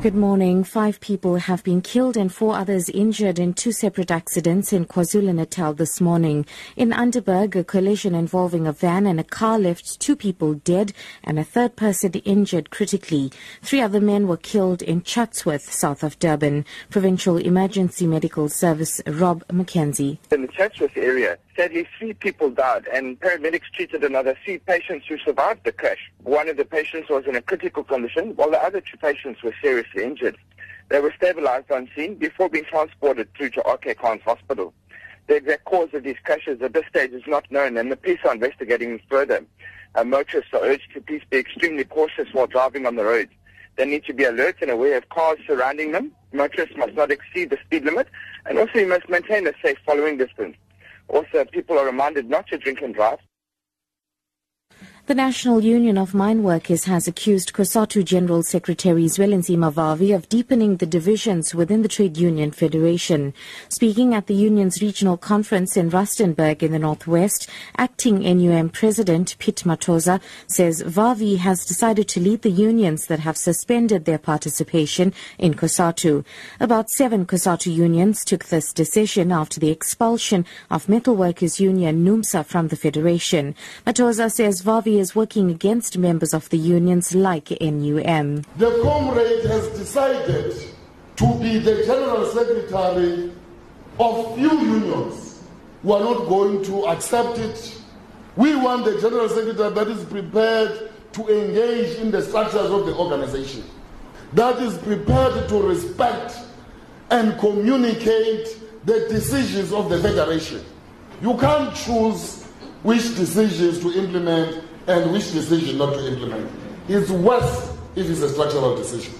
Good morning. Five people have been killed and four others injured in two separate accidents in KwaZulu-Natal this morning. In Underberg, a collision involving a van and a car left two people dead and a third person injured critically. Three other men were killed in Chatsworth, south of Durban. Provincial Emergency Medical Service Rob McKenzie. In the Chatsworth area, sadly three people died and paramedics treated another three patients who survived the crash. One of the patients was in a critical condition while the other two patients were seriously injured. They were stabilized on scene before being transported through to RK Khan's hospital. The exact cause of these crashes at this stage is not known and the police are investigating further. Motorists are urged to please be extremely cautious while driving on the roads. They need to be alert and aware of cars surrounding them. Motorists must not exceed the speed limit and also you must maintain a safe following distance. Also, people are reminded not to drink and drive. The National Union of Mine Workers has accused COSATU General Secretary Zwelinzima Vavi of deepening the divisions within the Trade Union Federation. Speaking at the union's regional conference in Rustenburg in the northwest, acting NUM President Piet Matoza says Vavi has decided to lead the unions that have suspended their participation in COSATU. About seven COSATU unions took this decision after the expulsion of Metal Workers Union NUMSA from the federation. Matoza says Vavi is working against members of the unions like NUM. The comrade has decided to be the general secretary of few unions We are not going to accept it. We want the general secretary that is prepared to engage in the structures of the organization, that is prepared to respect and communicate the decisions of the federation. You can't choose which decisions to implement and which decision not to implement. It's worse if it's a structural decision.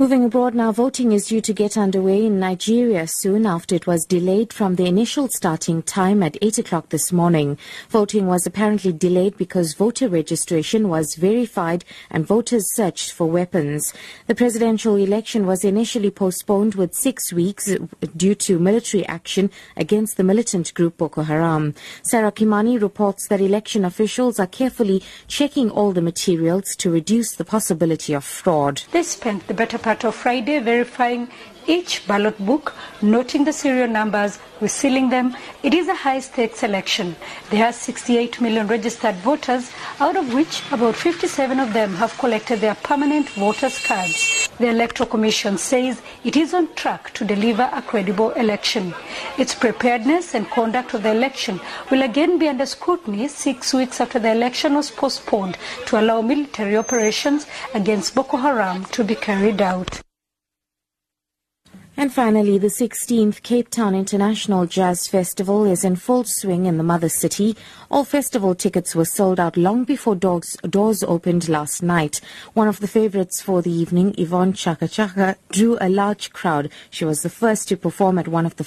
Moving abroad now, voting is due to get underway in Nigeria soon after it was delayed from the initial starting time at 8 o'clock this morning. Voting was apparently delayed because voter registration was verified and voters searched for weapons. The presidential election was initially postponed with six weeks due to military action against the militant group Boko Haram. Sarah Kimani reports that election officials are carefully checking all the materials to reduce the possibility of fraud. They spent the better part of Friday verifying each ballot book, noting the serial numbers, resealing them. It is a high-stakes election. There are 68 million registered voters, out of which about 57 of them have collected their permanent voters' cards. The Electoral Commission says it is on track to deliver a credible election. Its preparedness and conduct of the election will again be under scrutiny six weeks after the election was postponed to allow military operations against Boko Haram to be carried out. And finally, the 16th Cape Town International Jazz Festival is in full swing in the mother city. All festival tickets were sold out long before doors, doors opened last night. One of the favorites for the evening, Yvonne Chaka Chaka, drew a large crowd. She was the first to perform at one of the